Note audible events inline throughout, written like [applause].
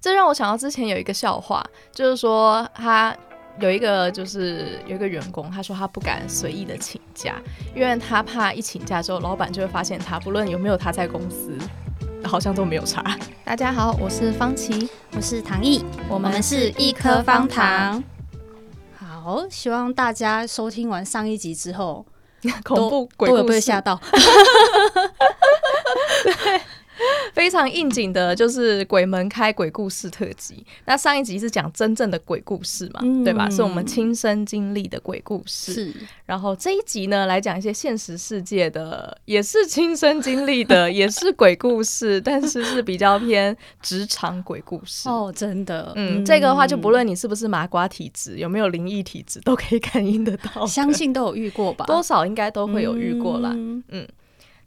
这让我想到之前有一个笑话，就是说他有一个就是有一个员工，他说他不敢随意的请假，因为他怕一请假之后，老板就会发现他，不论有没有他在公司，好像都没有差。大家好，我是方琦，我是唐毅，我们是一颗方糖。好，希望大家收听完上一集之后，[laughs] 恐怖鬼都有被吓到。[laughs] [laughs] 对。[laughs] 非常应景的，就是鬼门开鬼故事特辑。那上一集是讲真正的鬼故事嘛，嗯、对吧？是我们亲身经历的鬼故事。是。然后这一集呢，来讲一些现实世界的，也是亲身经历的，[laughs] 也是鬼故事，但是是比较偏职场鬼故事。哦，真的。嗯，这个的话，就不论你是不是麻瓜体质，有没有灵异体质，都可以感应得到。相信都有遇过吧？多少应该都会有遇过啦。嗯。嗯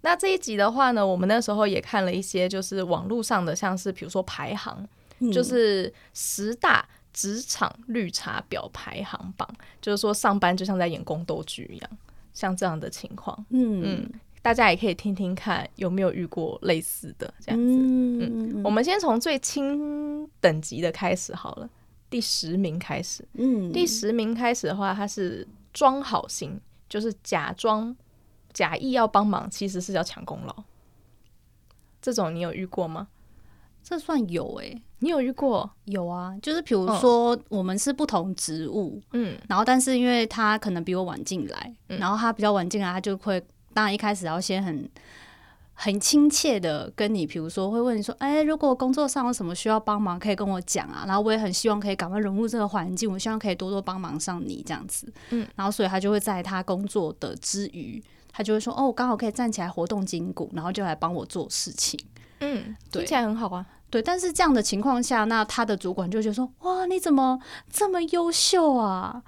那这一集的话呢，我们那时候也看了一些，就是网络上的，像是比如说排行，嗯、就是十大职场绿茶婊排行榜，就是说上班就像在演宫斗剧一样，像这样的情况。嗯嗯，大家也可以听听看有没有遇过类似的这样子。嗯，嗯我们先从最轻等级的开始好了，第十名开始。嗯，第十名开始的话，它是装好心，就是假装。假意要帮忙，其实是要抢功劳。这种你有遇过吗？这算有诶、欸，你有遇过？有啊，就是比如说我们是不同职务，嗯，然后但是因为他可能比我晚进来，嗯、然后他比较晚进来，他就会当然一开始要先很很亲切的跟你，比如说会问你说，哎、欸，如果工作上有什么需要帮忙，可以跟我讲啊。然后我也很希望可以赶快融入这个环境，我希望可以多多帮忙上你这样子，嗯，然后所以他就会在他工作的之余。他就会说：“哦，我刚好可以站起来活动筋骨，然后就来帮我做事情。”嗯，听起来很好啊。对，但是这样的情况下，那他的主管就觉得说：“哇，你怎么这么优秀啊？”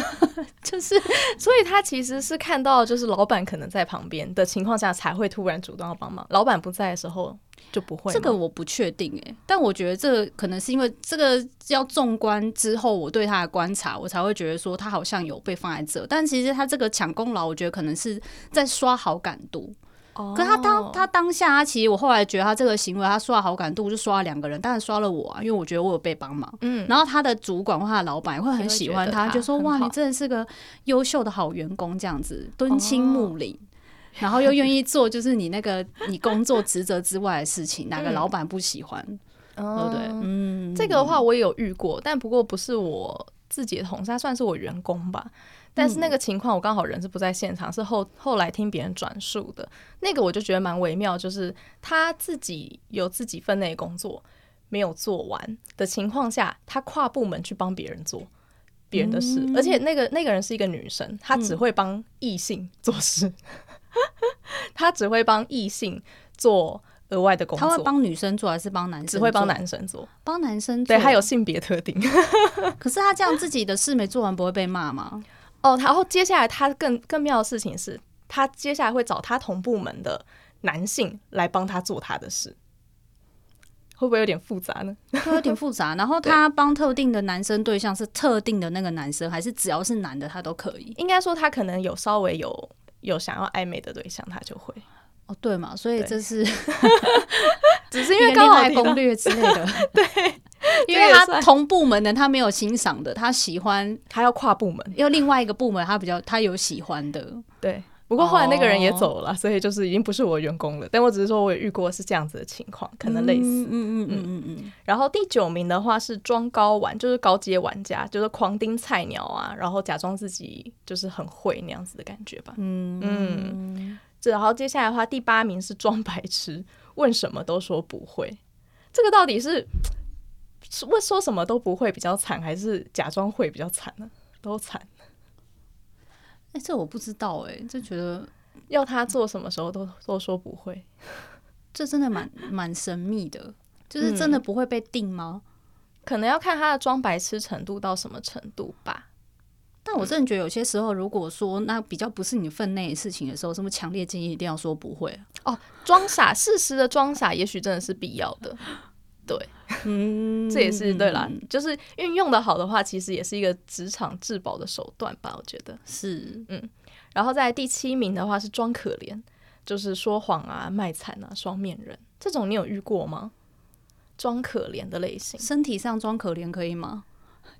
[laughs] 就是，所以他其实是看到，就是老板可能在旁边的情况下，才会突然主动要帮忙。老板不在的时候。就不会，这个我不确定诶，但我觉得这个可能是因为这个要纵观之后，我对他的观察，我才会觉得说他好像有被放在这。但其实他这个抢功劳，我觉得可能是在刷好感度。哦，可是他当他当下，他其实我后来觉得他这个行为，他刷好感度就刷了两个人，当然刷了我啊，因为我觉得我有被帮忙。嗯，然后他的主管或他的老板也会很喜欢他，就说哇，你真的是个优秀的好员工，这样子敦亲睦邻。然后又愿意做，就是你那个你工作职责之外的事情，哪个老板不喜欢？嗯、对不对？嗯，这个的话我也有遇过，但不过不是我自己的同事，他算是我员工吧。但是那个情况我刚好人是不在现场，是后后来听别人转述的。那个我就觉得蛮微妙，就是他自己有自己分内工作没有做完的情况下，他跨部门去帮别人做别人的事，嗯、而且那个那个人是一个女生，她只会帮异性做事。嗯 [laughs] 他只会帮异性做额外的工作。他会帮女生做还是帮男生？只会帮男生做。帮男生做。对，他有性别特定。[laughs] 可是他这样自己的事没做完，不会被骂吗？[laughs] 哦，然后接下来他更更妙的事情是，他接下来会找他同部门的男性来帮他做他的事，会不会有点复杂呢？会有点复杂。然后他帮特定的男生对象是特定的那个男生，还是只要是男的他都可以？应该说他可能有稍微有。有想要暧昧的对象，他就会。哦，对嘛，所以这是对 [laughs] 只是因为刚好攻略之类的，[laughs] 对，[laughs] 因为他同部门的他没有欣赏的，他喜欢他要跨部门，因为另外一个部门他比较他有喜欢的，对。不过后来那个人也走了，哦、所以就是已经不是我员工了。但我只是说，我也遇过是这样子的情况，可能类似。嗯嗯嗯嗯嗯。然后第九名的话是装高玩，就是高阶玩家，就是狂盯菜鸟啊，然后假装自己就是很会那样子的感觉吧。嗯嗯。然后接下来的话，第八名是装白痴，问什么都说不会。这个到底是问说什么都不会比较惨，还是假装会比较惨呢？都惨。哎、欸，这我不知道哎、欸，就觉得要他做什么时候都都说不会，[laughs] 这真的蛮蛮神秘的，就是真的不会被定吗？嗯、可能要看他的装白痴程度到什么程度吧。但我真的觉得有些时候，如果说那比较不是你分内的事情的时候，这么强烈建议一定要说不会哦，装傻，适时的装傻，也许真的是必要的。对，嗯，[laughs] 这也是对啦，就是运用的好的话，其实也是一个职场自保的手段吧，我觉得是，嗯。然后在第七名的话是装可怜，就是说谎啊、卖惨啊、双面人，这种你有遇过吗？装可怜的类型，身体上装可怜可以吗？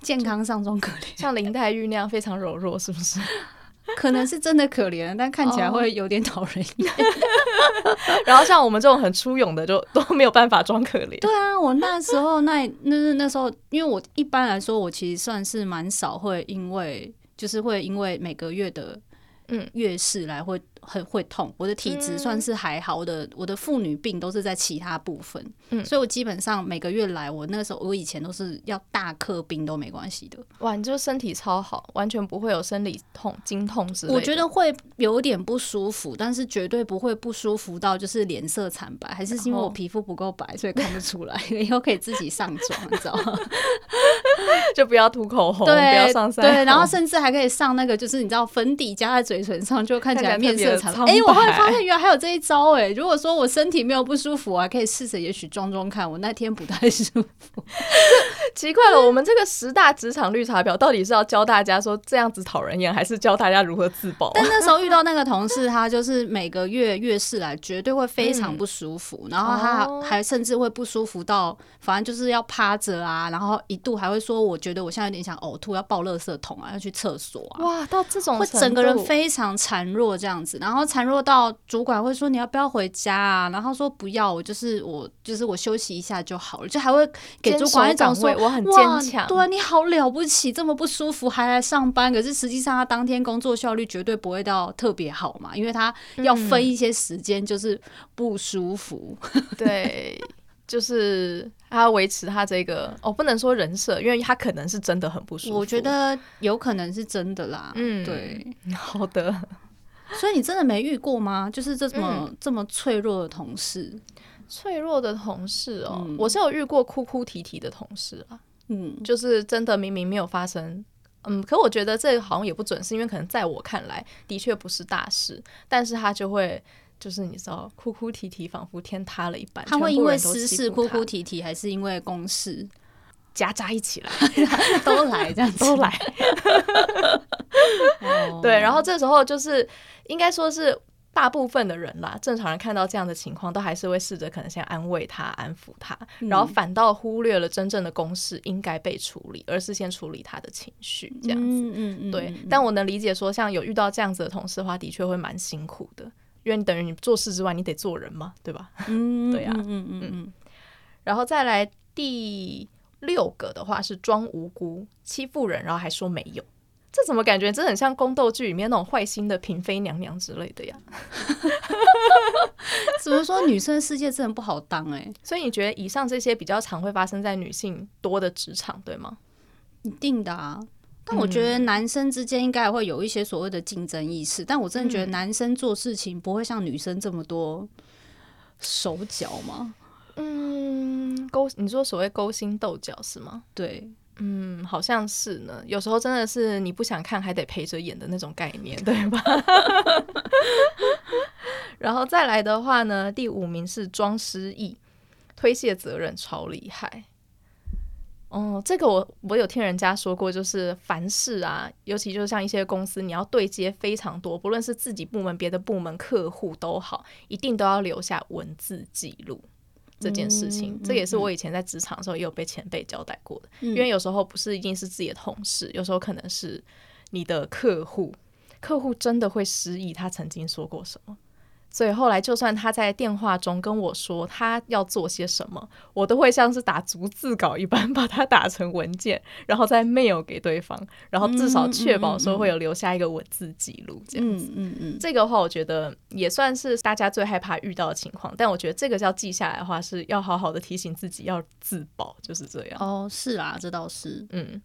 健康上装可怜，像林黛玉那样非常柔弱，是不是？[laughs] 可能是真的可怜，但看起来会有点讨人厌。Oh. [laughs] 然后像我们这种很出勇的，就 [laughs] 都没有办法装可怜。对啊，我那时候那那那时候，因为我一般来说，我其实算是蛮少会因为，就是会因为每个月的。嗯，月事来会很会痛，我的体质算是还好，我的我的妇女病都是在其他部分，嗯，所以我基本上每个月来，我那时候我以前都是要大克冰都没关系的。哇，你就身体超好，完全不会有生理痛、经痛之类的。我觉得会有点不舒服，但是绝对不会不舒服到就是脸色惨白，还是因为我皮肤不够白，所以看不出来。[laughs] 以后可以自己上妆，你知道吗？[laughs] 就不要涂口红，对，不要上腮红，对，然后甚至还可以上那个，就是你知道粉底加在嘴唇上，就看起来面色哎、欸，我后来发现原来还有这一招哎、欸！如果说我身体没有不舒服，我还可以试着也许装装看。我那天不太舒服，[laughs] 奇怪了，我们这个十大职场绿茶婊到底是要教大家说这样子讨人厌，还是教大家如何自保？但那时候遇到那个同事，他就是每个月月事来绝对会非常不舒服，嗯、然后他还甚至会不舒服到反正就是要趴着啊，然后一度还会说我觉得我现在有点想呕吐，要抱垃圾桶啊，要去厕所啊。哇，到这种会整个人非常孱弱这样子，然后孱弱到主管会说你要不要回家啊？然后说不要，我就是我就是我休息一下就好了，就还会给主管一种说我很坚强，对，你好了不起，这么不舒服还来上班。可是实际上他当天工作效率绝对不会到特别好嘛，因为他要分一些时间就是不舒服。嗯、[laughs] 对。就是他要维持他这个哦，不能说人设，因为他可能是真的很不舒服。我觉得有可能是真的啦。嗯，对，好的。所以你真的没遇过吗？就是这么、嗯、这么脆弱的同事，脆弱的同事哦，嗯、我是有遇过哭哭啼啼的同事啊。嗯，就是真的明明没有发生，嗯，可我觉得这个好像也不准，是因为可能在我看来的确不是大事，但是他就会。就是你知道，哭哭啼啼，仿佛天塌了一般。他会因为私事哭哭啼啼，还是因为公事夹杂一起来，[laughs] 都来这样子，都来。[laughs] 对，然后这时候就是应该说是大部分的人啦，正常人看到这样的情况，都还是会试着可能先安慰他、安抚他，然后反倒忽略了真正的公事应该被处理，而是先处理他的情绪这样子。嗯嗯嗯。对，但我能理解说，像有遇到这样子的同事的话，的确会蛮辛苦的。因为你等于你做事之外，你得做人嘛，对吧？[laughs] 嗯，对呀、啊，嗯嗯嗯嗯。然后再来第六个的话是装无辜欺负人，然后还说没有，这怎么感觉这很像宫斗剧里面那种坏心的嫔妃娘娘之类的呀？[laughs] 只能说女生世界真的不好当哎、欸？所以你觉得以上这些比较常会发生在女性多的职场，对吗？一定的啊。但我觉得男生之间应该也会有一些所谓的竞争意识，但我真的觉得男生做事情不会像女生这么多手脚吗？嗯，勾，你说所谓勾心斗角是吗？对，嗯，好像是呢。有时候真的是你不想看还得陪着演的那种概念，对吧？[laughs] 然后再来的话呢，第五名是装失忆，推卸责任，超厉害。哦，这个我我有听人家说过，就是凡事啊，尤其就是像一些公司，你要对接非常多，不论是自己部门、别的部门、客户都好，一定都要留下文字记录这件事情。嗯、这也是我以前在职场的时候也有被前辈交代过的，嗯、因为有时候不是一定是自己的同事，有时候可能是你的客户，客户真的会失忆，他曾经说过什么。所以后来，就算他在电话中跟我说他要做些什么，我都会像是打逐字稿一般，把它打成文件，然后再 mail 给对方，然后至少确保说会有留下一个文字记录这样子。嗯嗯嗯，这个话我觉得也算是大家最害怕遇到的情况。但我觉得这个要记下来的话，是要好好的提醒自己要自保，就是这样。哦，是啊，这倒是。嗯，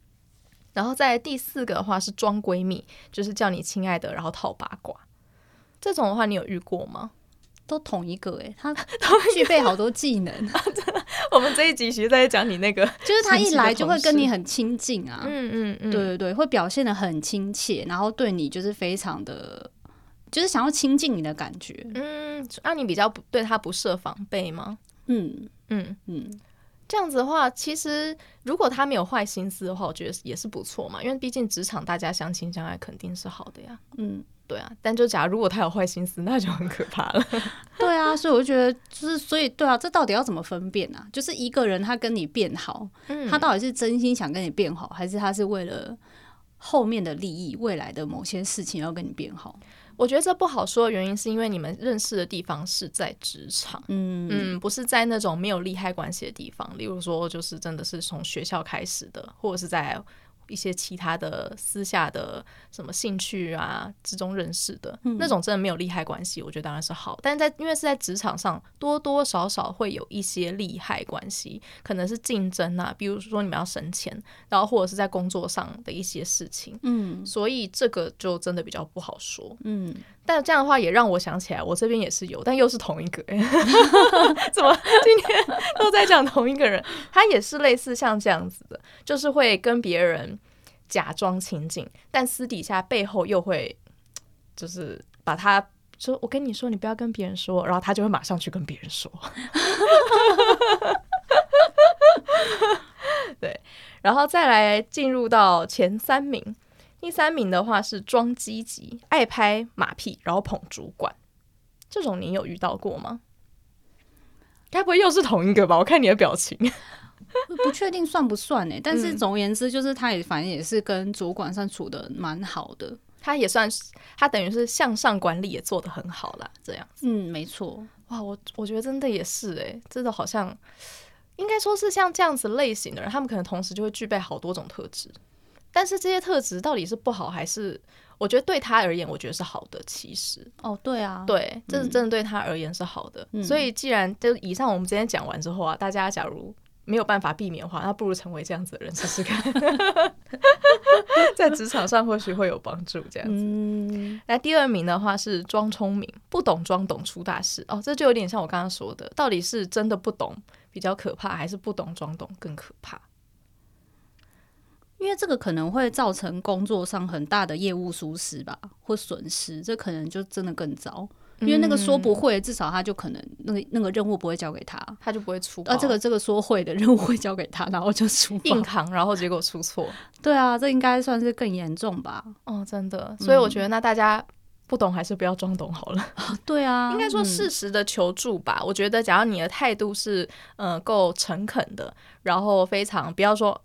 然后在第四个的话是装闺蜜，就是叫你亲爱的，然后套八卦。这种的话，你有遇过吗？都同一个哎、欸，他 [laughs] 都具备好多技能。[laughs] 我们这一集其实在讲你那个，[laughs] 就是他一来就会跟你很亲近啊，嗯嗯嗯，对对对，会表现的很亲切，然后对你就是非常的，就是想要亲近你的感觉。嗯，那、啊、你比较不对他不设防备吗？嗯嗯嗯，这样子的话，其实如果他没有坏心思的话，我觉得也是不错嘛，因为毕竟职场大家相亲相爱肯定是好的呀。嗯。对啊，但就假如如果他有坏心思，那就很可怕了。[laughs] 对啊，所以我就觉得，就是所以对啊，这到底要怎么分辨啊？就是一个人他跟你变好，嗯、他到底是真心想跟你变好，还是他是为了后面的利益、未来的某些事情要跟你变好？我觉得这不好说的原因是因为你们认识的地方是在职场，嗯嗯，不是在那种没有利害关系的地方，例如说就是真的是从学校开始的，或者是在。一些其他的私下的什么兴趣啊之中认识的、嗯、那种真的没有利害关系，我觉得当然是好。但是在因为是在职场上，多多少少会有一些利害关系，可能是竞争啊，比如说你们要省钱，然后或者是在工作上的一些事情，嗯，所以这个就真的比较不好说，嗯。但这样的话也让我想起来，我这边也是有，但又是同一个人，[laughs] 怎么今天都在讲同一个人？他也是类似像这样子的，就是会跟别人假装亲近，但私底下背后又会 [tsk] 就是把他说：“我跟你说，你不要跟别人说。”然后他就会马上去跟别人说。[laughs] 对，然后再来进入到前三名。第三名的话是装积极，爱拍马屁，然后捧主管，这种你有遇到过吗？该不会又是同一个吧？我看你的表情，不确定算不算呢、欸？但是总而言之，就是他也反正也是跟主管上处的蛮好的，他也算是他等于是向上管理也做得很好啦。这样子。嗯，没错。哇，我我觉得真的也是哎、欸，真的好像应该说是像这样子类型的人，他们可能同时就会具备好多种特质。但是这些特质到底是不好还是？我觉得对他而言，我觉得是好的。其实哦，对啊，对，这是真的对他而言是好的。嗯、所以既然就以上我们今天讲完之后啊，大家假如没有办法避免的话，那不如成为这样子的人试试看，[laughs] 在职场上或许会有帮助。这样子。嗯、那第二名的话是装聪明，不懂装懂出大事。哦，这就有点像我刚刚说的，到底是真的不懂比较可怕，还是不懂装懂更可怕？因为这个可能会造成工作上很大的业务疏失吧，或损失，这可能就真的更糟。因为那个说不会，嗯、至少他就可能那个那个任务不会交给他，他就不会出。啊，这个这个说会的任务会交给他，然后就出硬扛，然后结果出错。对啊，这应该算是更严重吧？哦，真的。所以我觉得那大家不懂还是不要装懂好了。嗯、对啊，[laughs] 应该说适时的求助吧。嗯、我觉得，假如你的态度是嗯够诚恳的，然后非常不要说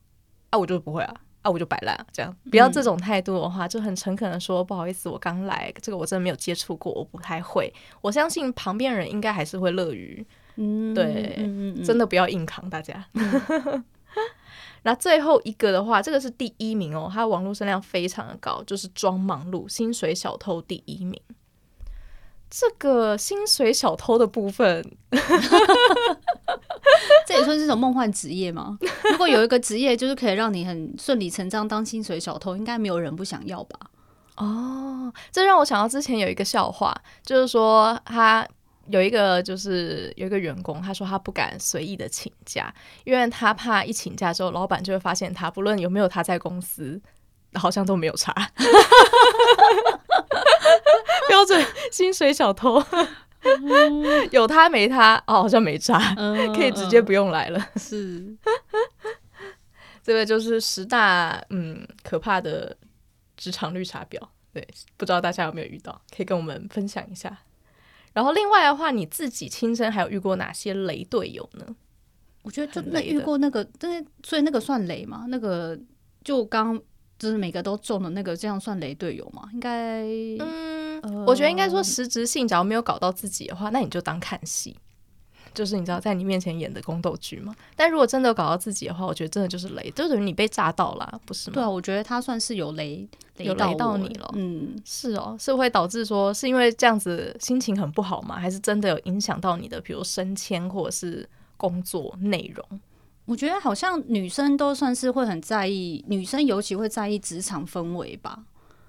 啊，我就是不会啊。啊，我就摆烂，这样不要这种态度的话，嗯、就很诚恳的说不好意思，我刚来，这个我真的没有接触过，我不太会。我相信旁边人应该还是会乐于，嗯，对，真的不要硬扛，大家。嗯、[laughs] 那最后一个的话，这个是第一名哦，他网络声量非常的高，就是装忙碌，薪水小偷第一名。这个薪水小偷的部分，[laughs] 这也算是一种梦幻职业吗？[laughs] 如果有一个职业就是可以让你很顺理成章当薪水小偷，应该没有人不想要吧？哦，这让我想到之前有一个笑话，就是说他有一个就是有一个员工，他说他不敢随意的请假，因为他怕一请假之后，老板就会发现他不论有没有他在公司，[laughs] 好像都没有差。[laughs] 标准薪水小偷，[laughs] 有他没他哦，好像没差，[laughs] 可以直接不用来了。是，[laughs] 这个就是十大嗯可怕的职场绿茶婊。对，不知道大家有没有遇到，可以跟我们分享一下。然后另外的话，你自己亲身还有遇过哪些雷队友呢？我觉得就那遇过那个，对，所以那个算雷吗？那个就刚就是每个都中的那个，这样算雷队友吗？应该嗯。我觉得应该说实质性，假如没有搞到自己的话，那你就当看戏，就是你知道在你面前演的宫斗剧嘛。但如果真的有搞到自己的话，我觉得真的就是雷，就等于你被炸到了，不是吗？对啊，我觉得他算是有雷，雷有雷到你了。嗯，是哦，是会导致说是因为这样子心情很不好吗？还是真的有影响到你的，比如升迁或者是工作内容？我觉得好像女生都算是会很在意，女生尤其会在意职场氛围吧。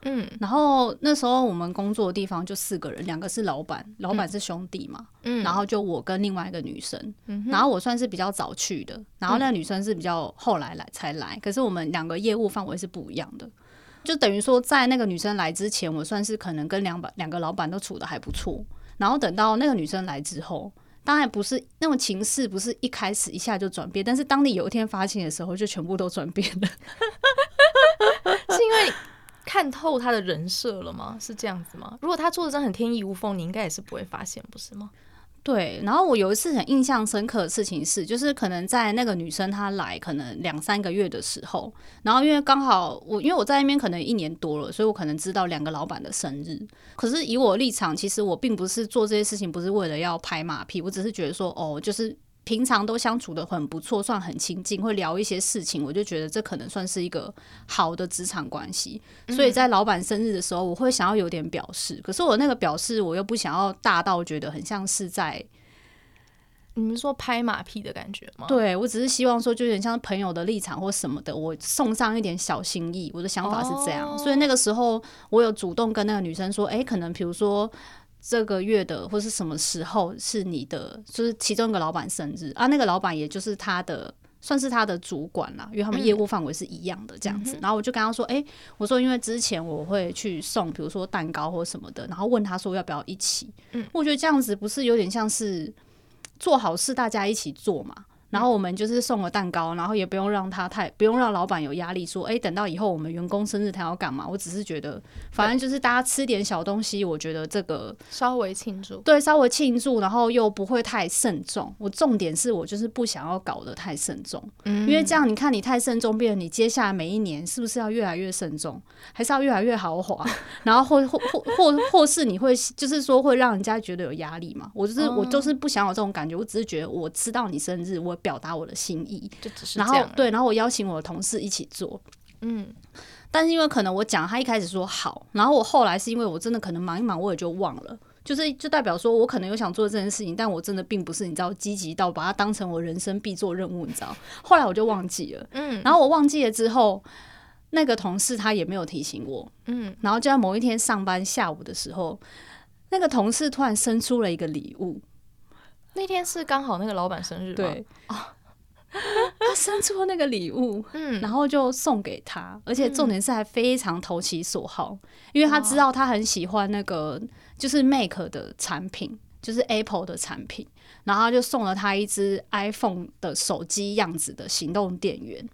嗯，然后那时候我们工作的地方就四个人，两个是老板，老板是兄弟嘛，嗯，然后就我跟另外一个女生，嗯，然后我算是比较早去的，然后那个女生是比较后来来才来，可是我们两个业务范围是不一样的，就等于说在那个女生来之前，我算是可能跟两百两个老板都处的还不错，然后等到那个女生来之后，当然不是那种情势，不是一开始一下就转变，但是当你有一天发现的时候，就全部都转变了，[laughs] [laughs] 是因为。看透他的人设了吗？是这样子吗？如果他做的真的很天衣无缝，你应该也是不会发现，不是吗？对。然后我有一次很印象深刻的事情是，就是可能在那个女生她来可能两三个月的时候，然后因为刚好我因为我在那边可能一年多了，所以我可能知道两个老板的生日。可是以我立场，其实我并不是做这些事情，不是为了要拍马屁，我只是觉得说，哦，就是。平常都相处的很不错，算很亲近，会聊一些事情，我就觉得这可能算是一个好的职场关系。所以在老板生日的时候，我会想要有点表示，可是我那个表示，我又不想要大到觉得很像是在你们说拍马屁的感觉吗？对，我只是希望说，就有点像朋友的立场或什么的，我送上一点小心意。我的想法是这样，所以那个时候我有主动跟那个女生说，哎，可能比如说。这个月的或是什么时候是你的，就是其中一个老板生日啊，那个老板也就是他的，算是他的主管啦，因为他们业务范围是一样的这样子。嗯、然后我就跟他说，哎、欸，我说因为之前我会去送，比如说蛋糕或什么的，然后问他说要不要一起。嗯，我觉得这样子不是有点像是做好事，大家一起做嘛。然后我们就是送了蛋糕，然后也不用让他太不用让老板有压力，说哎，等到以后我们员工生日他要干嘛？我只是觉得，反正就是大家吃点小东西，我觉得这个稍微庆祝，对，稍微庆祝，然后又不会太慎重。我重点是我就是不想要搞得太慎重，嗯，因为这样你看你太慎重，变成你接下来每一年是不是要越来越慎重，还是要越来越豪华？[laughs] 然后或或或或或是你会就是说会让人家觉得有压力嘛？我就是、嗯、我就是不想有这种感觉，我只是觉得我知道你生日我。表达我的心意，就只是然后对，然后我邀请我的同事一起做，嗯，但是因为可能我讲他一开始说好，然后我后来是因为我真的可能忙一忙，我也就忘了，就是就代表说我可能有想做这件事情，但我真的并不是你知道积极到把它当成我人生必做任务，你知道，后来我就忘记了，嗯，然后我忘记了之后，那个同事他也没有提醒我，嗯，然后就在某一天上班下午的时候，那个同事突然生出了一个礼物。那天是刚好那个老板生日，对。啊，[laughs] 他生出了那个礼物，嗯，然后就送给他，而且重点是还非常投其所好，嗯，因为他知道他很喜欢那个就是 Mac 的产品，就是 Apple 的产品，然后他就送了他一只 iPhone 的手机样子的行动电源。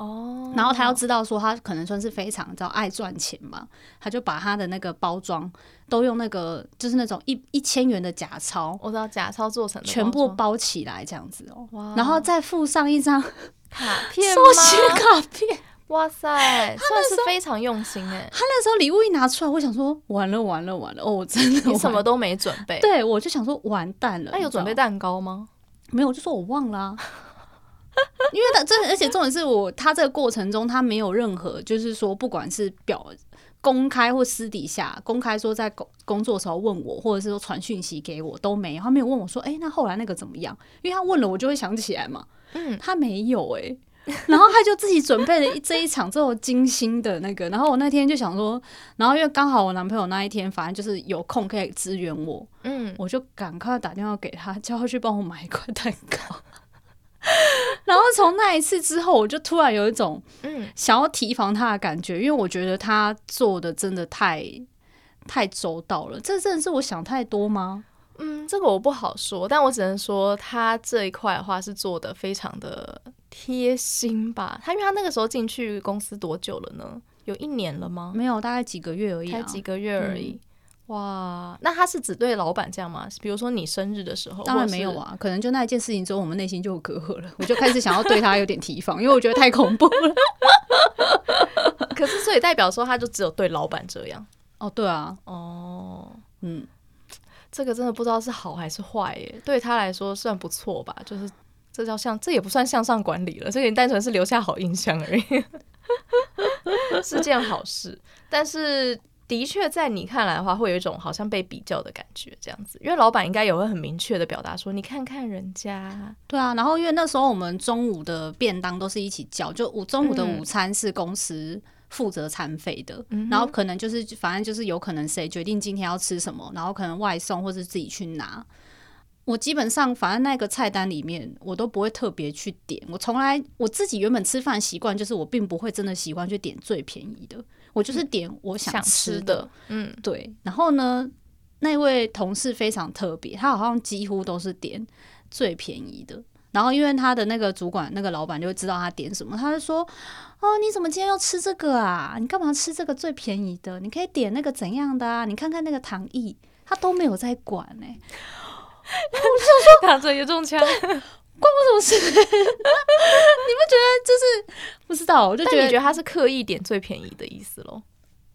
哦，然后他要知道说他可能算是非常知道爱赚钱嘛，他就把他的那个包装都用那个就是那种一一千元的假钞，我知道假钞做成全部包起来这样子哦，哇，然后再附上一张卡片手写卡片，哇塞，算是非常用心哎。他那时候礼物一拿出来，我想说完了完了完了，哦，我真的，你什么都没准备，对，我就想说完蛋了。他有准备蛋糕吗？没有，我就说我忘了啊。[laughs] 因为他这，而且重点是我，他这个过程中他没有任何，就是说，不管是表公开或私底下公开说在工工作的时候问我，或者是说传讯息给我都没有，他没有问我说，哎，那后来那个怎么样？因为他问了，我就会想起来嘛。嗯，他没有哎，然后他就自己准备了一这一场这么精心的那个，然后我那天就想说，然后因为刚好我男朋友那一天反正就是有空可以支援我，嗯，我就赶快打电话给他，叫他去帮我买一块蛋糕。[laughs] 然后从那一次之后，我就突然有一种嗯想要提防他的感觉，因为我觉得他做的真的太太周到了。这真的是我想太多吗？嗯，这个我不好说，但我只能说他这一块的话是做的非常的贴心吧。他因为他那个时候进去公司多久了呢？有一年了吗？没有，大概几个月而已啊，才几个月而已。嗯哇，那他是只对老板这样吗？比如说你生日的时候，当然没有啊，可能就那一件事情之后，我们内心就有隔阂了，我就开始想要对他有点提防，因为我觉得太恐怖了。[laughs] 可是这也代表说，他就只有对老板这样？哦，对啊，哦，嗯，[tsk] 这个真的不知道是好还是坏耶。对他来说算不错吧，就是这叫向，这也不算向上管理了，这个单纯是留下好印象而已，[laughs] 是件好事，但是。的确，在你看来的话，会有一种好像被比较的感觉，这样子。因为老板应该也会很明确的表达说：“你看看人家。”对啊，然后因为那时候我们中午的便当都是一起叫，就午中午的午餐是公司负责餐费的，嗯、然后可能就是反正就是有可能谁决定今天要吃什么，然后可能外送或是自己去拿。我基本上反正那个菜单里面我都不会特别去点，我从来我自己原本吃饭习惯就是我并不会真的喜欢去点最便宜的。我就是点我想吃的，嗯，对。然后呢，那位同事非常特别，他好像几乎都是点最便宜的。然后因为他的那个主管那个老板就会知道他点什么，他就说：“哦，你怎么今天要吃这个啊？你干嘛吃这个最便宜的？你可以点那个怎样的啊？你看看那个糖液，他都没有在管呢、欸。[laughs] ”我就说打嘴也中枪，关我什么事？[laughs] 你不觉得就是不知道？我就觉得你觉得他是刻意点最便宜的意思喽？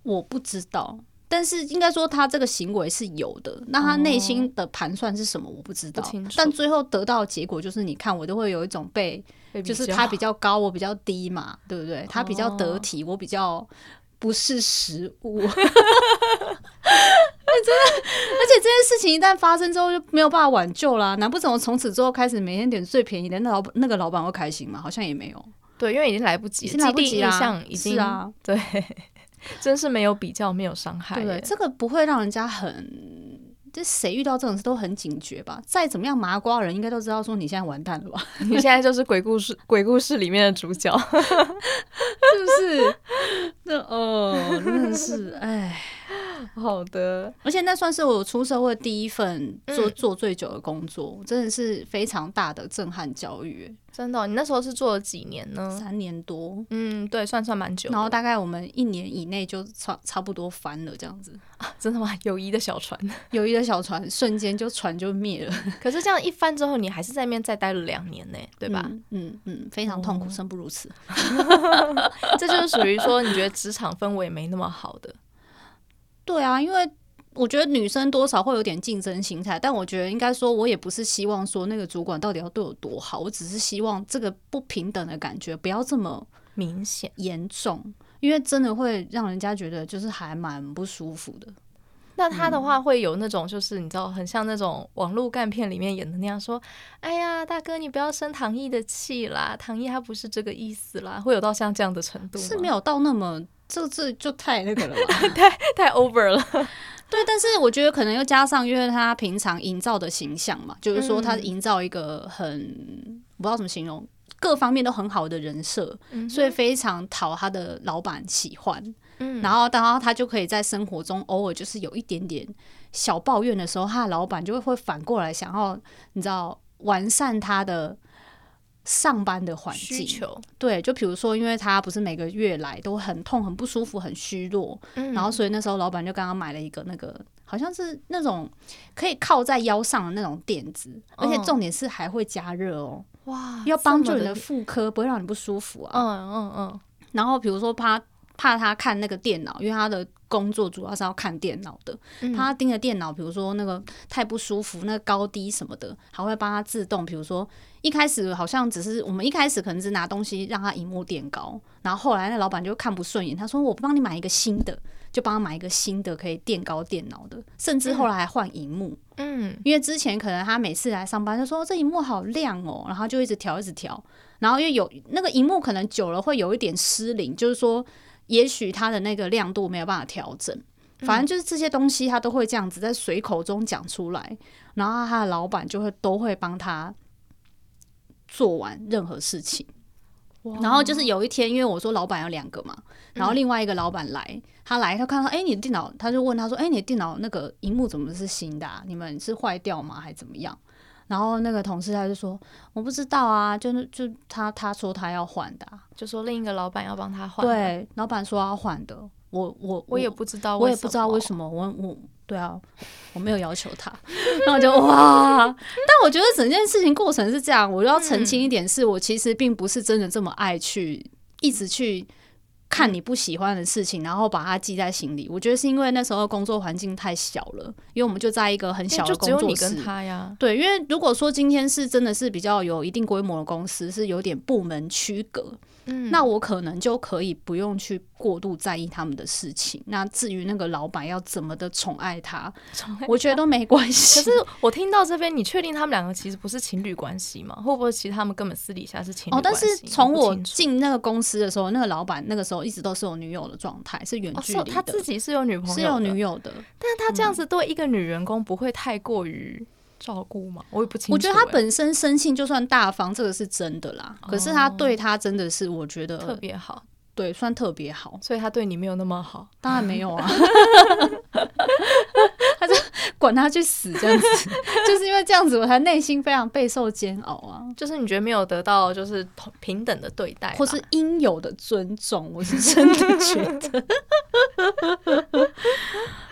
我不知道。但是应该说他这个行为是有的，那他内心的盘算是什么？我不知道。不但最后得到的结果就是，你看我都会有一种被，就是他比较高，我比较低嘛，对不对？他比较得体，我比较不是食物。[laughs] 真的，而且这件事情一旦发生之后就没有办法挽救啦。难不成我从此之后开始每天点最便宜的，那老那个老板会开心吗？好像也没有。对，因为已经来不及，已经来不及了，已经啊，对。真是没有比较，没有伤害。对，这个不会让人家很，这谁遇到这种事都很警觉吧？再怎么样麻瓜人，应该都知道说你现在完蛋了吧？你现在就是鬼故事，[laughs] 鬼故事里面的主角，[laughs] 是不是？那哦，真的是，哎。[laughs] 好的，而且那算是我出社会第一份做做最久的工作，嗯、真的是非常大的震撼教育。真的、哦，你那时候是做了几年呢？三年多。嗯，对，算算蛮久。然后大概我们一年以内就差差不多翻了这样子。啊，[laughs] 真的吗？友谊的小船，[laughs] 友谊的小船瞬间就船就灭了。可是这样一翻之后，你还是在那边再待了两年呢，对吧？嗯嗯，嗯，非常痛苦，生、哦、不如死。这就是属于说，你觉得职场氛围没那么好的。对啊，因为我觉得女生多少会有点竞争心态，但我觉得应该说，我也不是希望说那个主管到底要对我多好，我只是希望这个不平等的感觉不要这么明显严重，因为真的会让人家觉得就是还蛮不舒服的。那他的话会有那种就是你知道，很像那种网络干片里面演的那样说：“哎呀，大哥，你不要生唐毅的气啦，唐毅他不是这个意思啦。”会有到像这样的程度？是没有到那么。这这就太那个了吧，[laughs] 太太 over 了。[laughs] 对，但是我觉得可能又加上，因为他平常营造的形象嘛，就是说他营造一个很我不知道怎么形容，各方面都很好的人设，所以非常讨他的老板喜欢。嗯，然后当他就可以在生活中偶尔就是有一点点小抱怨的时候，他的老板就会会反过来想要你知道完善他的。上班的环境，对，就比如说，因为他不是每个月来都很痛、很不舒服、很虚弱，嗯，然后所以那时候老板就刚刚买了一个那个，好像是那种可以靠在腰上的那种垫子，而且重点是还会加热哦，哇，要帮助你的妇科，不会让你不舒服啊，嗯嗯嗯，然后比如说怕怕他看那个电脑，因为他的。工作主要是要看电脑的，他盯着电脑，比如说那个太不舒服，那个高低什么的，还会帮他自动。比如说一开始好像只是我们一开始可能是拿东西让他荧幕垫高，然后后来那老板就看不顺眼，他说我帮你买一个新的，就帮他买一个新的可以垫高电脑的，甚至后来还换荧幕。嗯，因为之前可能他每次来上班就说这荧幕好亮哦，然后就一直调一直调，然后因为有那个荧幕可能久了会有一点失灵，就是说。也许他的那个亮度没有办法调整，反正就是这些东西他都会这样子在随口中讲出来，然后他的老板就会都会帮他做完任何事情。然后就是有一天，因为我说老板有两个嘛，然后另外一个老板来，他来他看到哎，你的电脑，他就问他说，哎，你的电脑那个荧幕怎么是新的啊？你们是坏掉吗？还怎么样？然后那个同事他就说我不知道啊，就就他他说他要换的，就说另一个老板要帮他换。对，老板说要换的，我我我也不知道，我也不知道为什么，我我对啊，我没有要求他。[laughs] 然后我就哇，但我觉得整件事情过程是这样，我要澄清一点，是我其实并不是真的这么爱去一直去。看你不喜欢的事情，然后把它记在心里。我觉得是因为那时候工作环境太小了，因为我们就在一个很小的工作室。他呀。对，因为如果说今天是真的是比较有一定规模的公司，是有点部门区隔。嗯，那我可能就可以不用去过度在意他们的事情。那至于那个老板要怎么的宠爱他，[laughs] 我觉得都没关系。可是我听到这边，你确定他们两个其实不是情侣关系吗？会不会其实他们根本私底下是情侣？哦，但是从我进那个公司的时候，那个老板那个时候一直都是有女友的状态，是远距离的。哦，他自己是有女朋友，是有女友的。但是他这样子对一个女员工不会太过于照顾吗？我也不清楚。我觉得他本身生性就算大方，这个是真的啦。可是他对他真的是，我觉得特别好，对，算特别好。所以他对你没有那么好，当然没有啊。[laughs] 管他去死这样子，[laughs] 就是因为这样子，我才内心非常备受煎熬啊。就是你觉得没有得到就是同平等的对待，或是应有的尊重，我是真的觉得。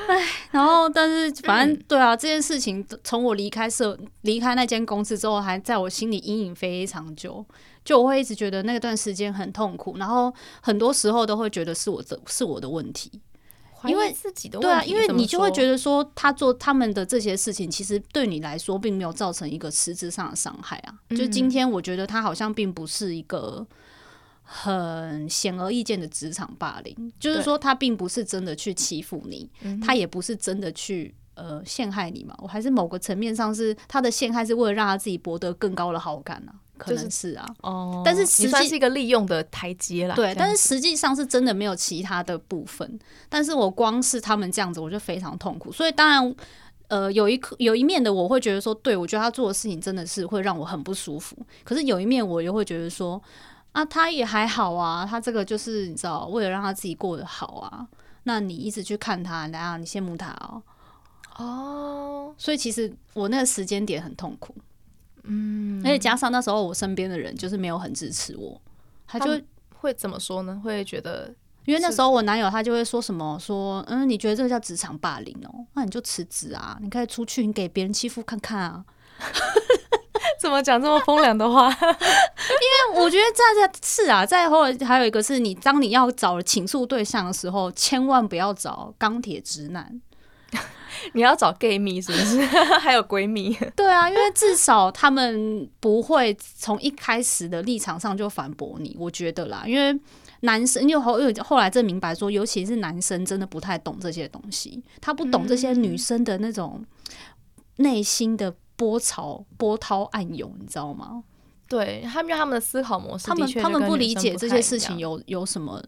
哎，然后但是反正对啊，这件事情从我离开社离开那间公司之后，还在我心里阴影非常久。就我会一直觉得那段时间很痛苦，然后很多时候都会觉得是我的是我的问题。因为自己的对啊，因为你就会觉得说，他做他们的这些事情，其实对你来说并没有造成一个实质上的伤害啊。就今天，我觉得他好像并不是一个很显而易见的职场霸凌，就是说他并不是真的去欺负你，他也不是真的去呃陷害你嘛。我还是某个层面上是他的陷害，是为了让他自己博得更高的好感啊。可能是啊，哦，但是实际是一个利用的台阶啦。对，但是实际上是真的没有其他的部分。但是我光是他们这样子，我就非常痛苦。所以当然，呃，有一刻有一面的我会觉得说，对，我觉得他做的事情真的是会让我很不舒服。可是有一面我又会觉得说，啊，他也还好啊，他这个就是你知道，为了让他自己过得好啊。那你一直去看他，然后你羡慕他哦。哦，所以其实我那个时间点很痛苦。嗯，而且加上那时候我身边的人就是没有很支持我，他就他会怎么说呢？会觉得，因为那时候我男友他就会说什么说，嗯，你觉得这个叫职场霸凌哦？那你就辞职啊，你可以出去，你给别人欺负看看啊。[laughs] 怎么讲这么风凉的话？[laughs] 因为我觉得在这是啊，在后来还有一个是你当你要找倾诉对象的时候，千万不要找钢铁直男。你要找 gay 蜜是不是？[laughs] 还有闺蜜？对啊，因为至少他们不会从一开始的立场上就反驳你，我觉得啦。因为男生，因为后又后来证明白说，尤其是男生，真的不太懂这些东西，他不懂这些女生的那种内心的波潮、波涛暗涌，你知道吗？对他们，因为他们的思考模式，他们他们不理解这些事情有有什么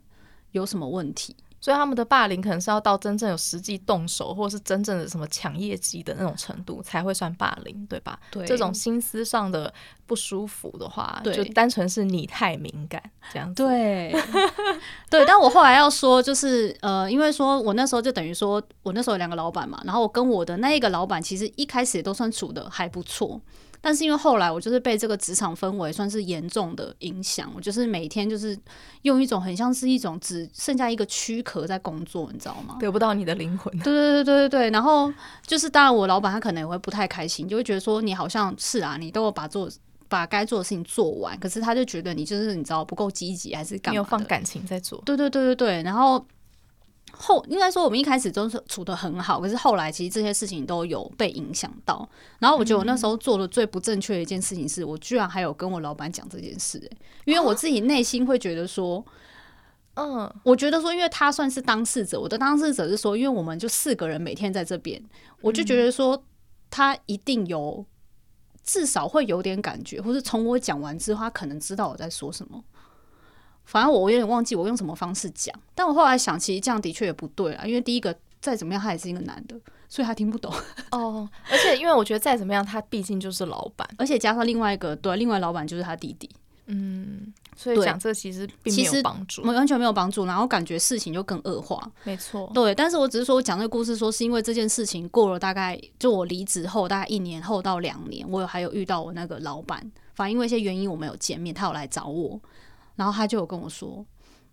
有什么问题。所以他们的霸凌可能是要到真正有实际动手，或者是真正的什么抢业绩的那种程度才会算霸凌，对吧？对，这种心思上的不舒服的话，对就单纯是你太敏感这样子。对，[laughs] 对。但我后来要说，就是呃，因为说我那时候就等于说我那时候有两个老板嘛，然后我跟我的那一个老板其实一开始也都算处的还不错。但是因为后来我就是被这个职场氛围算是严重的影响，我就是每天就是用一种很像是一种只剩下一个躯壳在工作，你知道吗？得不到你的灵魂。对对对对对对，然后就是当然我老板他可能也会不太开心，就会觉得说你好像是啊，你都有把做把该做的事情做完，可是他就觉得你就是你知道不够积极还是干嘛？没有放感情在做。对对对对对，然后。后应该说，我们一开始都是处的很好，可是后来其实这些事情都有被影响到。然后我觉得我那时候做的最不正确的一件事情是，我居然还有跟我老板讲这件事，欸，因为我自己内心会觉得说，嗯，我觉得说，因为他算是当事者，我的当事者是说，因为我们就四个人每天在这边，我就觉得说他一定有至少会有点感觉，或是从我讲完之后，他可能知道我在说什么。反正我有点忘记我用什么方式讲，但我后来想，其实这样的确也不对啊，因为第一个再怎么样，他也是一个男的，所以他听不懂哦。而且因为我觉得再怎么样，他毕竟就是老板，[laughs] 而且加上另外一个对，另外老板就是他弟弟，嗯，所以讲这其实并没有帮助，完全没有帮助，然后感觉事情就更恶化。没错，对。但是我只是说我讲这个故事，说是因为这件事情过了大概就我离职后大概一年后到两年，我有还有遇到我那个老板，反正因为一些原因我没有见面，他有来找我。然后他就有跟我说，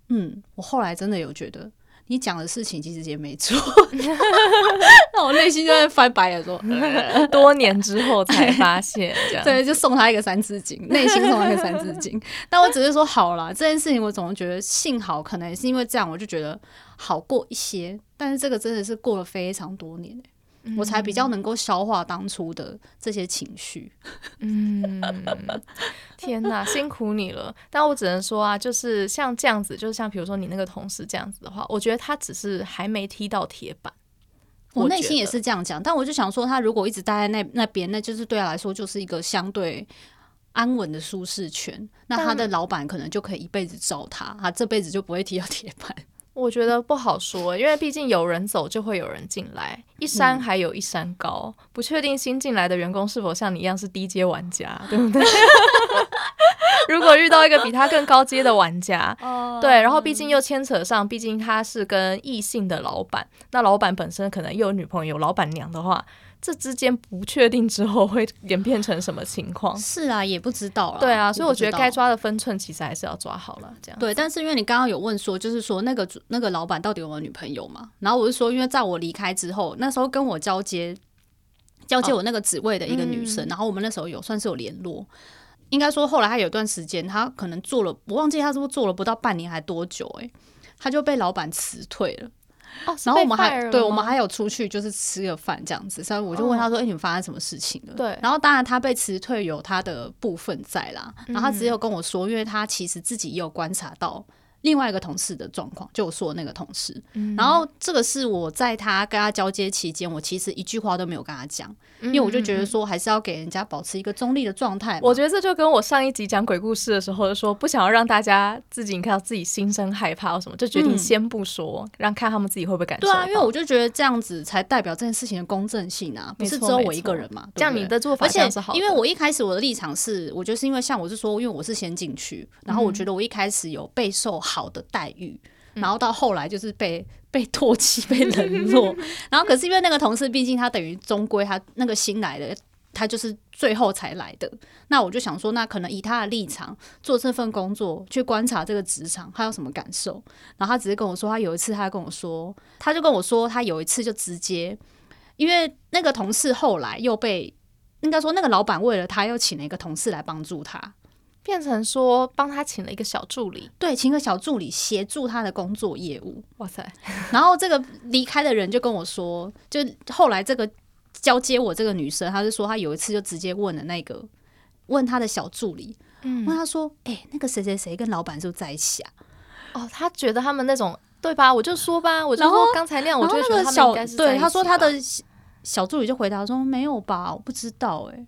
嗯，我后来真的有觉得你讲的事情其实也没错，[laughs] 那我内心就在翻白眼说，多年之后才发现，这样 [laughs] 对，就送他一个三字经，内心送他一个三字经。但我只是说好了，这件事情我总觉得幸好，可能也是因为这样，我就觉得好过一些。但是这个真的是过了非常多年。我才比较能够消化当初的这些情绪。[laughs] 嗯，天哪，辛苦你了。但我只能说啊，就是像这样子，就是像比如说你那个同事这样子的话，我觉得他只是还没踢到铁板。我内心也是这样讲，但我就想说，他如果一直待在那那边，那就是对他来说就是一个相对安稳的舒适圈。那他的老板可能就可以一辈子罩他，他这辈子就不会踢到铁板。我觉得不好说，因为毕竟有人走就会有人进来，一山还有一山高，嗯、不确定新进来的员工是否像你一样是低阶玩家，对不对？[laughs] 如果遇到一个比他更高阶的玩家，对，然后毕竟又牵扯上，毕竟他是跟异性的老板，那老板本身可能又有女朋友、有老板娘的话，这之间不确定之后会演变成什么情况？是啊，也不知道了。对啊，所以我觉得该抓的分寸其实还是要抓好了。这样对，但是因为你刚刚有问说，就是说那个那个老板到底有没有女朋友嘛？然后我是说，因为在我离开之后，那时候跟我交接交接我那个职位的一个女生，哦嗯、然后我们那时候有算是有联络。应该说后来他有一段时间，他可能做了，我忘记他是不是做了不到半年还多久、欸，诶，她就被老板辞退了。哦，然后我们还对，我们还有出去就是吃个饭这样子，所以我就问他说：“哎、哦欸，你们发生什么事情了？”对，然后当然他被辞退有他的部分在啦，然后他只有跟我说，因为他其实自己也有观察到。另外一个同事的状况，就我说的那个同事，嗯、然后这个是我在他跟他交接期间，我其实一句话都没有跟他讲，嗯、因为我就觉得说还是要给人家保持一个中立的状态。我觉得这就跟我上一集讲鬼故事的时候就说，不想要让大家自己看到自己心生害怕或什么，就决定先不说，嗯、让看他们自己会不会感受。对啊，因为我就觉得这样子才代表这件事情的公正性啊，不是只有我一个人嘛。这样你的做法这是好。而且因为我一开始我的立场是，我就是因为像我是说，因为我是先进去，然后我觉得我一开始有备受好的待遇。然后到后来就是被被唾弃、[laughs] 被冷落，[laughs] 然后可是因为那个同事，毕竟他等于终归他那个新来的，他就是最后才来的。那我就想说，那可能以他的立场做这份工作，去观察这个职场，他有什么感受？然后他只是跟我说，他有一次他跟我说，他就跟我说，他有一次就直接，因为那个同事后来又被，应该说那个老板为了他又请了一个同事来帮助他。变成说帮他请了一个小助理，对，请个小助理协助他的工作业务。哇塞！[laughs] 然后这个离开的人就跟我说，就后来这个交接我这个女生，她就说她有一次就直接问了那个问他的小助理，嗯，问他说：“哎、欸，那个谁谁谁跟老板是不是在一起啊？”哦，他觉得他们那种对吧？我就说吧，我就说刚才那样，我就觉得他们应该是对。他说他的小助理就回答说：“没有吧，我不知道、欸。”哎。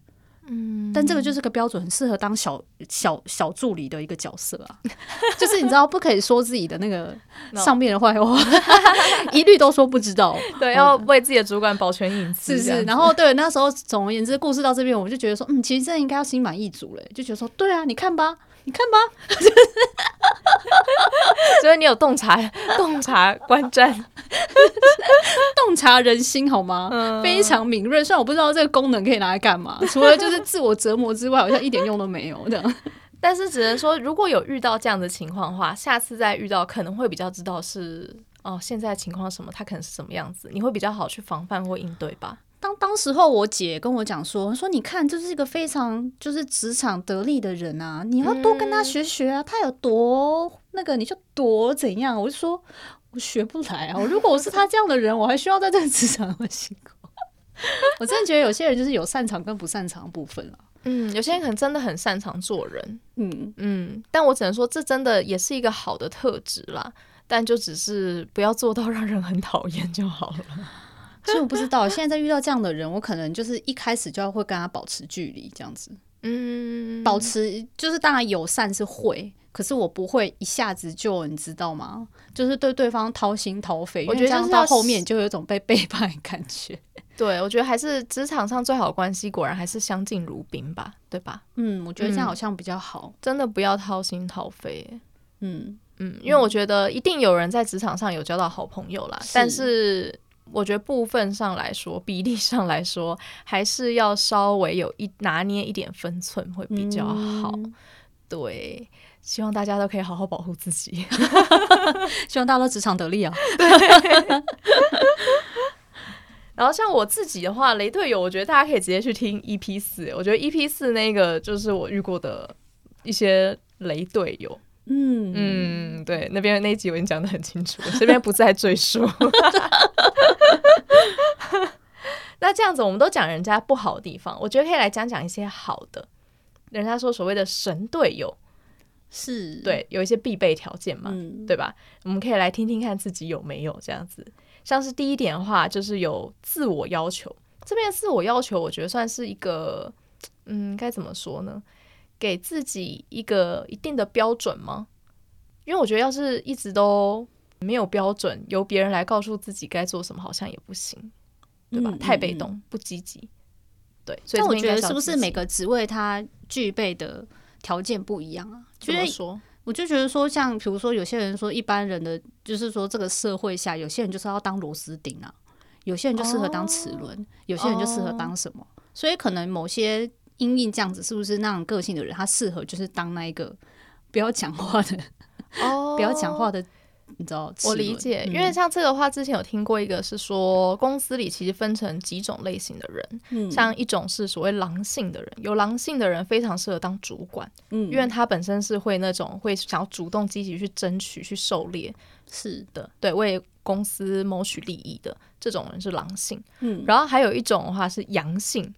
嗯，但这个就是个标准，很适合当小小小助理的一个角色啊。[laughs] 就是你知道，不可以说自己的那个上面的坏话，[laughs] 一律都说不知道。[laughs] 对，要为自己的主管保全隐私。是是。然后对，那时候总而言之，故事到这边，我就觉得说，嗯，其实这应该要心满意足了。就觉得说，对啊，你看吧，你看吧。[laughs] 所以你有洞察洞察观战。[laughs] 洞察人心好吗？嗯、非常敏锐。虽然我不知道这个功能可以拿来干嘛，除了就是自我折磨之外，好像一点用都没有这样。但是只能说，如果有遇到这样的情况的话，下次再遇到可能会比较知道是哦，现在情况什么，他可能是什么样子，你会比较好去防范或应对吧。当当时候我姐跟我讲说，说你看这是一个非常就是职场得力的人啊，你要多跟他学学啊，嗯、他有多那个你就多怎样。我就说。我学不来啊！如果我是他这样的人，我还需要在这个职场那么辛苦？[laughs] 我真的觉得有些人就是有擅长跟不擅长的部分啊。嗯，有些人可能真的很擅长做人。嗯嗯，但我只能说，这真的也是一个好的特质啦。但就只是不要做到让人很讨厌就好了。所以我不知道，现在在遇到这样的人，我可能就是一开始就要会跟他保持距离，这样子。嗯，保持就是当然友善是会。可是我不会一下子就，你知道吗？就是对对方掏心掏肺，我觉得这样到后面就有一种被背叛的感觉。[laughs] 对，我觉得还是职场上最好的关系，果然还是相敬如宾吧，对吧？嗯，我觉得这样好像比较好。嗯，真的不要掏心掏肺。嗯嗯，因为我觉得一定有人在职场上有交到好朋友啦，是。但是我觉得部分上来说，比例上来说，还是要稍微有一拿捏一点分寸会比较好。嗯，对。希望大家都可以好好保护自己，[laughs] 希望大家都职场得力啊！对。然后像我自己的话，雷队友，我觉得大家可以直接去听 EP 四。我觉得 EP 四那个就是我遇过的一些雷队友。嗯嗯，对，那边那一集我已经讲的很清楚了，这边不再赘述。[laughs] 那这样子，我们都讲人家不好的地方，我觉得可以来讲讲一些好的。人家说所谓的神队友。是对，有一些必备条件嘛，嗯、对吧？我们可以来听听看自己有没有这样子。像是第一点的话，就是有自我要求。这边自我要求，我觉得算是一个，嗯，该怎么说呢？给自己一个一定的标准吗？因为我觉得，要是一直都没有标准，由别人来告诉自己该做什么，好像也不行，对吧？嗯、太被动，不积极。对，所以我觉得是不是每个职位它具备的？条件不一样啊，就是说？我就觉得说，像比如说，有些人说一般人的，就是说这个社会下，有些人就是要当螺丝钉啊，有些人就适合当齿轮，哦、有些人就适合当什么。哦、所以可能某些因应这样子，是不是那种个性的人，他适合就是当那一个不要讲话的哦，不要讲话的。[laughs] 你知道，我理解，因为像这个话，之前有听过一个是说，公司里其实分成几种类型的人，嗯，像一种是所谓狼性的人，有狼性的人非常适合当主管，嗯，因为他本身是会那种会想要主动积极去争取、去狩猎，是。的，对，为公司谋取利益的这种人是狼性，嗯，然后还有一种的话是阳性，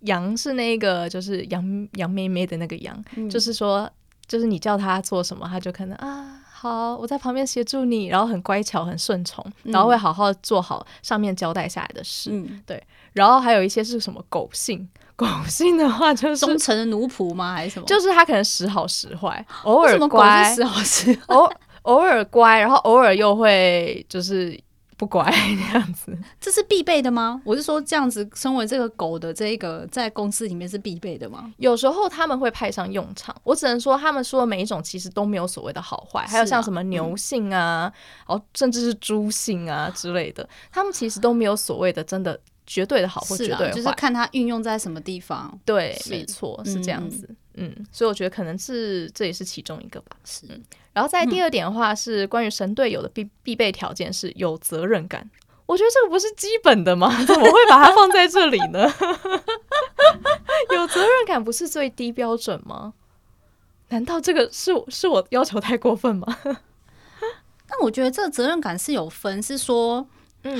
阳是那个就是杨杨妹妹的那个羊，嗯，就是说，就是你叫他做什么，他就可能啊。好，我在旁边协助你，然后很乖巧、很顺从，然后会好好做好上面交代下来的事。嗯，对。然后还有一些是什么狗性？狗性的话就是忠诚的奴仆吗？还是什么？就是他可能时好时坏，偶尔乖，时好时坏，偶偶尔乖，然后偶尔又会就是。不乖 [laughs] 这样子，这是必备的吗？我是说，这样子身为这个狗的这一个在公司里面是必备的吗？有时候他们会派上用场。我只能说，他们说的每一种其实都没有所谓的好坏。啊、还有像什么牛性啊，然后、嗯、甚至是猪性啊之类的，他们其实都没有所谓的真的绝对的好或绝对的坏，就是看它运用在什么地方。对，没错，是这样子。嗯，嗯，所以我觉得可能是这也是其中一个吧。是。然后在第二点的话是关于神队友的必必备条件是有责任感，我觉得这个不是基本的吗？[laughs] 怎么会把它放在这里呢？[laughs] 有责任感不是最低标准吗？难道这个是是我要求太过分吗？[laughs] 但我觉得这个责任感是有分，是说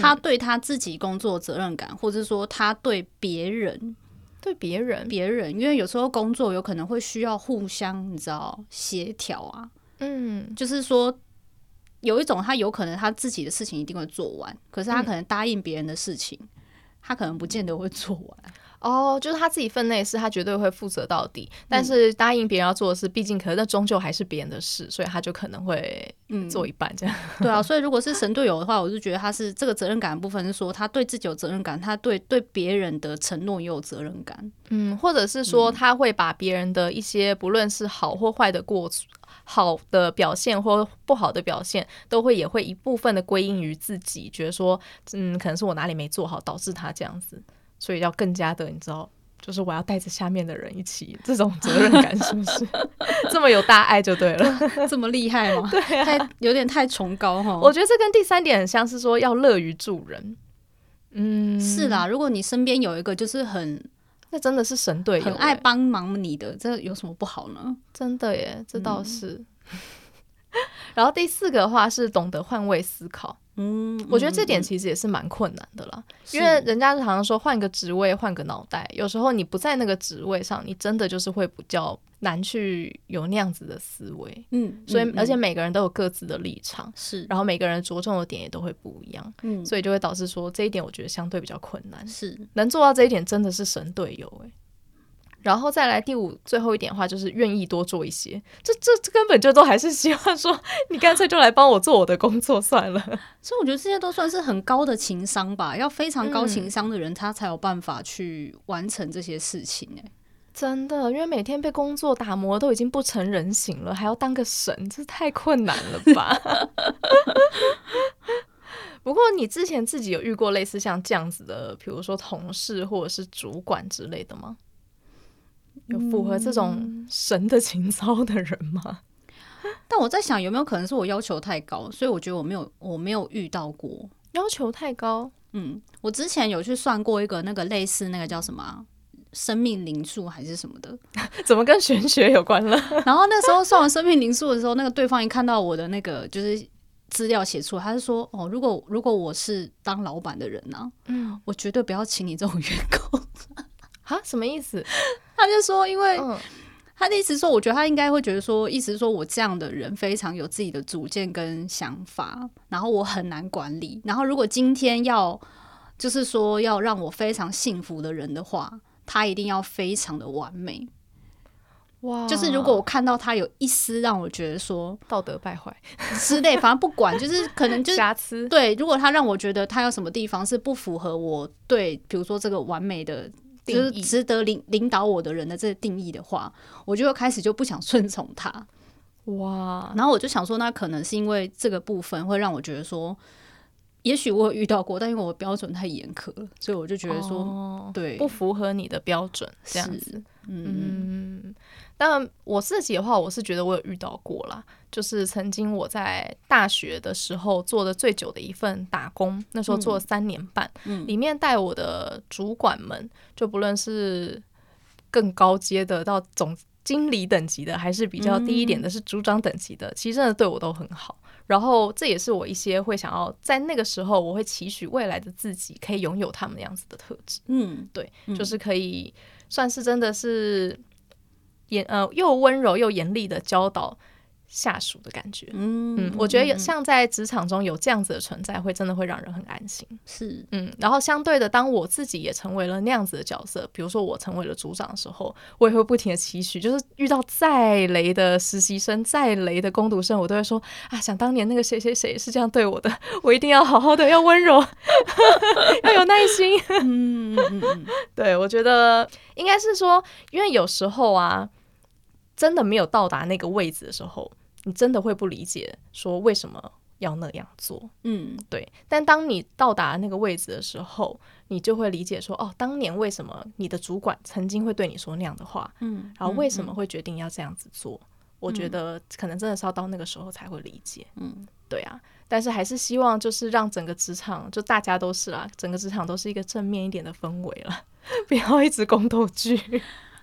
他对他自己工作责任感，或者说他对别人对别人别人，因为有时候工作有可能会需要互相，你知道协调啊。嗯，就是说，有一种他有可能他自己的事情一定会做完，可是他可能答应别人的事情，嗯、他可能不见得会做完。哦，就是他自己分内事，他绝对会负责到底。但是答应别人要做的事，毕竟可能那终究还是别人的事，所以他就可能会做一半这样。嗯、对啊，所以如果是神队友的话，我就觉得他是这个责任感的部分是说，他对自己有责任感，他对对别人的承诺也有责任感。嗯，或者是说他会把别人的一些不论是好或坏的过好的表现或不好的表现，都会也会一部分的归因于自己，觉得说，嗯，可能是我哪里没做好，导致他这样子。所以要更加的，你知道，就是我要带着下面的人一起，这种责任感是不是 [laughs] 这么有大爱就对了？[laughs] 这么厉害吗？[laughs] 对啊，太有点太崇高哈。我觉得这跟第三点很像是说要乐于助人。嗯，是啦，如果你身边有一个就是很，那真的是神队友，很爱帮忙你的，这有什么不好呢？真的耶，这倒是。嗯、[laughs] 然后第四个的话是懂得换位思考。嗯，我觉得这点其实也是蛮困难的啦，是因为人家常常说换个职位换个脑袋，有时候你不在那个职位上，你真的就是会比较难去有那样子的思维。嗯，所以而且每个人都有各自的立场，是，然后每个人着重的点也都会不一样，嗯，所以就会导致说这一点我觉得相对比较困难。是，能做到这一点真的是神队友诶、欸。然后再来第五最后一点的话，就是愿意多做一些。这这这根本就都还是希望说，你干脆就来帮我做我的工作算了。[laughs] 所以我觉得这些都算是很高的情商吧，要非常高情商的人，他才有办法去完成这些事情。哎，真的，因为每天被工作打磨都已经不成人形了，还要当个神，这太困难了吧？[laughs] 不过你之前自己有遇过类似像这样子的，比如说同事或者是主管之类的吗？有符合这种神的情操的人吗？嗯，[laughs] 但我在想，有没有可能是我要求太高，所以我觉得我没有，我没有遇到过要求太高。嗯，我之前有去算过一个那个类似那个叫什么生命灵数还是什么的，[laughs] 怎么跟玄学有关了？[laughs] 然后那时候算完生命灵数的时候，那个对方一看到我的那个就是资料写出来，他就说：“哦，如果如果我是当老板的人呢，啊，嗯，我绝对不要请你这种员工。”啊，什么意思？他就说，因为他的意思说，我觉得他应该会觉得说，意思是说我这样的人非常有自己的主见跟想法，然后我很难管理。然后如果今天要就是说要让我非常幸福的人的话，他一定要非常的完美。哇！就是如果我看到他有一丝让我觉得说道德败坏之类，反正不管，就是可能就是瑕疵。对，如果他让我觉得他有什么地方是不符合我对，比如说这个完美的。就是值得领领导我的人的这个定义的话，我就开始就不想顺从他。哇！然后我就想说，那可能是因为这个部分会让我觉得说，也许我有遇到过，但因为我标准太严苛了，所以我就觉得说，哦、对，不符合你的标准这样子。嗯嗯。但我自己的话，我是觉得我有遇到过啦，就是曾经我在大学的时候做的最久的一份打工，那时候做了三年半，嗯、里面带我的主管们，就不论是更高阶的到总经理等级的，还是比较低一点的是组长等级的，嗯、其实真的对我都很好。然后这也是我一些会想要在那个时候，我会期许未来的自己可以拥有他们那样子的特质。嗯，对，就是可以算是真的是严呃又温柔又严厉的教导。下属的感觉，嗯嗯，我觉得像在职场中有这样子的存在，会真的会让人很安心。是，嗯，然后相对的，当我自己也成为了那样子的角色，比如说我成为了组长的时候，我也会不停的期许，就是遇到再雷的实习生、再雷的攻读生，我都会说啊，想当年那个谁谁谁是这样对我的，我一定要好好的，要温柔，[laughs] 要有耐心。嗯嗯嗯，[laughs] 对，我觉得应该是说，因为有时候啊，真的没有到达那个位置的时候。你真的会不理解，说为什么要那样做？嗯，对。但当你到达那个位置的时候，你就会理解说，哦，当年为什么你的主管曾经会对你说那样的话？嗯，然后为什么会决定要这样子做？嗯，我觉得可能真的是要到那个时候才会理解。嗯，对啊。但是还是希望就是让整个职场，就大家都是啦，整个职场都是一个正面一点的氛围了，[laughs] 不要一直宫斗剧。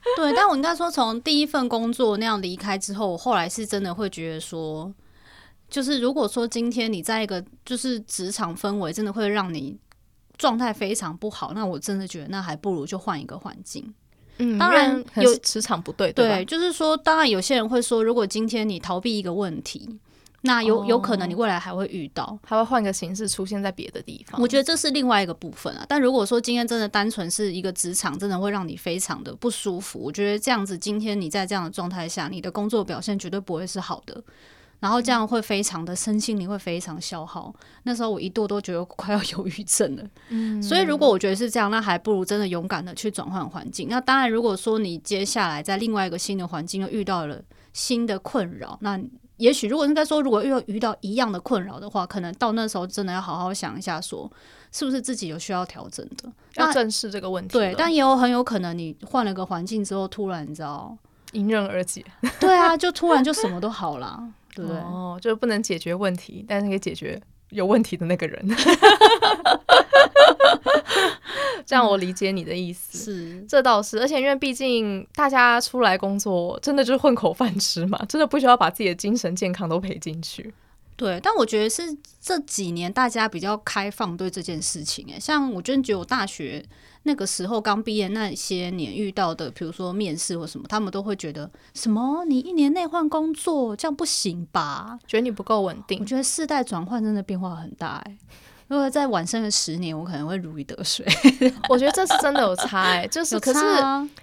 [laughs] 对，但我应该说，从第一份工作那样离开之后，我后来是真的会觉得说，就是如果说今天你在一个就是职场氛围真的会让你状态非常不好，那我真的觉得那还不如就换一个环境。嗯，当然有磁场不对，对，就是说，当然有些人会说，如果今天你逃避一个问题。那有有可能你未来还会遇到，还会换个形式出现在别的地方。我觉得这是另外一个部分啊。但如果说今天真的单纯是一个职场，真的会让你非常的不舒服。我觉得这样子，今天你在这样的状态下，你的工作表现绝对不会是好的。然后这样会非常的身心灵会非常消耗。那时候我一度都觉得快要忧郁症了。嗯，所以如果我觉得是这样，那还不如真的勇敢的去转换环境。那当然，如果说你接下来在另外一个新的环境又遇到了新的困扰，那也许，如果应该说，如果又遇到一样的困扰的话，可能到那时候真的要好好想一下，说是不是自己有需要调整的，要正视这个问题。对，但也有很有可能，你换了个环境之后，突然你知道迎刃而解。对啊，就突然就什么都好了，对不对？哦，就不能解决问题，但是可以解决有问题的那个人。[laughs] 这样我理解你的意思，是这倒是，而且因为毕竟大家出来工作，真的就是混口饭吃嘛，真的不需要把自己的精神健康都赔进去。对，但我觉得是这几年大家比较开放对这件事情。哎，像我真觉得我大学那个时候刚毕业那些年遇到的，比如说面试或什么，他们都会觉得什么你一年内换工作这样不行吧？觉得你不够稳定。我觉得世代转换真的变化很大，哎。如果再晚生个十年，我可能会如鱼得水。[laughs] 我觉得这是真的有差哎、欸，就 [laughs] 是可是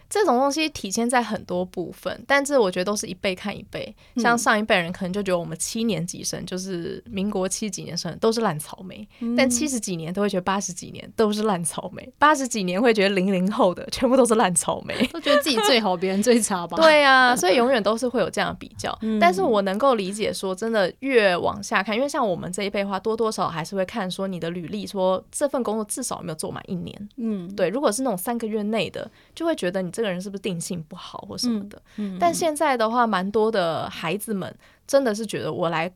这种东西体现在很多部分，但是我觉得都是一辈看一辈。像上一辈人可能就觉得我们七年级生就是民国七几年生都是烂草莓，但七十几年都会觉得八十几年都是烂草莓，八十几年会觉得零零后的全部都是烂草莓，[laughs] 都觉得自己最好，别人最差吧？对啊，所以永远都是会有这样的比较。但是我能够理解说，真的越往下看，因为像我们这一辈的话，多多少少还是会看说。你的履历说这份工作至少没有做满一年，嗯，对。如果是那种三个月内的，就会觉得你这个人是不是定性不好或什么的。嗯，但现在的话，蛮多的孩子们真的是觉得我来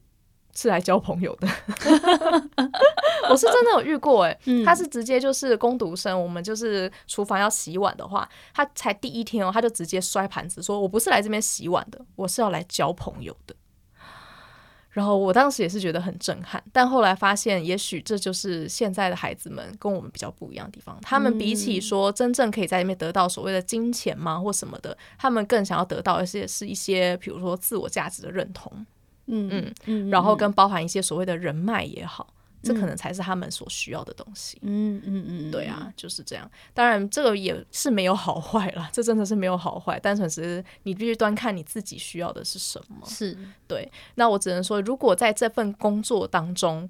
是来交朋友的。[laughs] 我是真的有遇过，哎，他是直接就是工读生，我们就是厨房要洗碗的话，他才第一天哦，他就直接摔盘子，说我不是来这边洗碗的，我是要来交朋友的。然后我当时也是觉得很震撼，但后来发现，也许这就是现在的孩子们跟我们比较不一样的地方。他们比起说真正可以在里面得到所谓的金钱吗或什么的，他们更想要得到一些是一些，比如说自我价值的认同，嗯嗯嗯，然后跟包含一些所谓的人脉也好。这可能才是他们所需要的东西。嗯嗯嗯，对啊，就是这样。当然，这个也是没有好坏啦，这真的是没有好坏，单纯是你必须端看你自己需要的是什么。是对。那我只能说，如果在这份工作当中，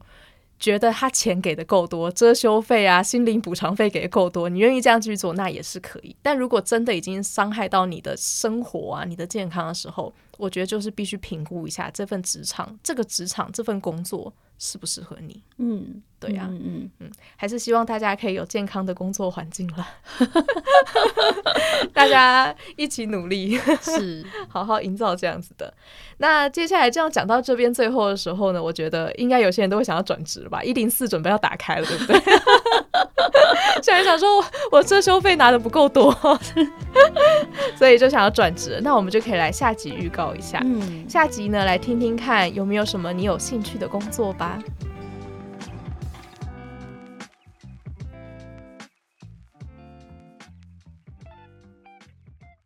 觉得他钱给的够多，遮羞费啊、心灵补偿费给的够多，你愿意这样去做，那也是可以。但如果真的已经伤害到你的生活啊、你的健康的时候，我觉得就是必须评估一下这份职场、这个职场、这份工作。适不适合你。嗯，对呀、啊，嗯嗯嗯，还是希望大家可以有健康的工作环境了，[laughs] 大家一起努力，是 [laughs] 好好营造这样子的。那接下来这样讲到这边最后的时候呢，我觉得应该有些人都会想要转职了吧？一零四准备要打开了，对不对？[laughs] [laughs] 想一想说我，我这收费拿的不够多，[laughs] 所以就想要转职。那我们就可以来下集预告一下，嗯，下集呢来听听看有没有什么你有兴趣的工作吧。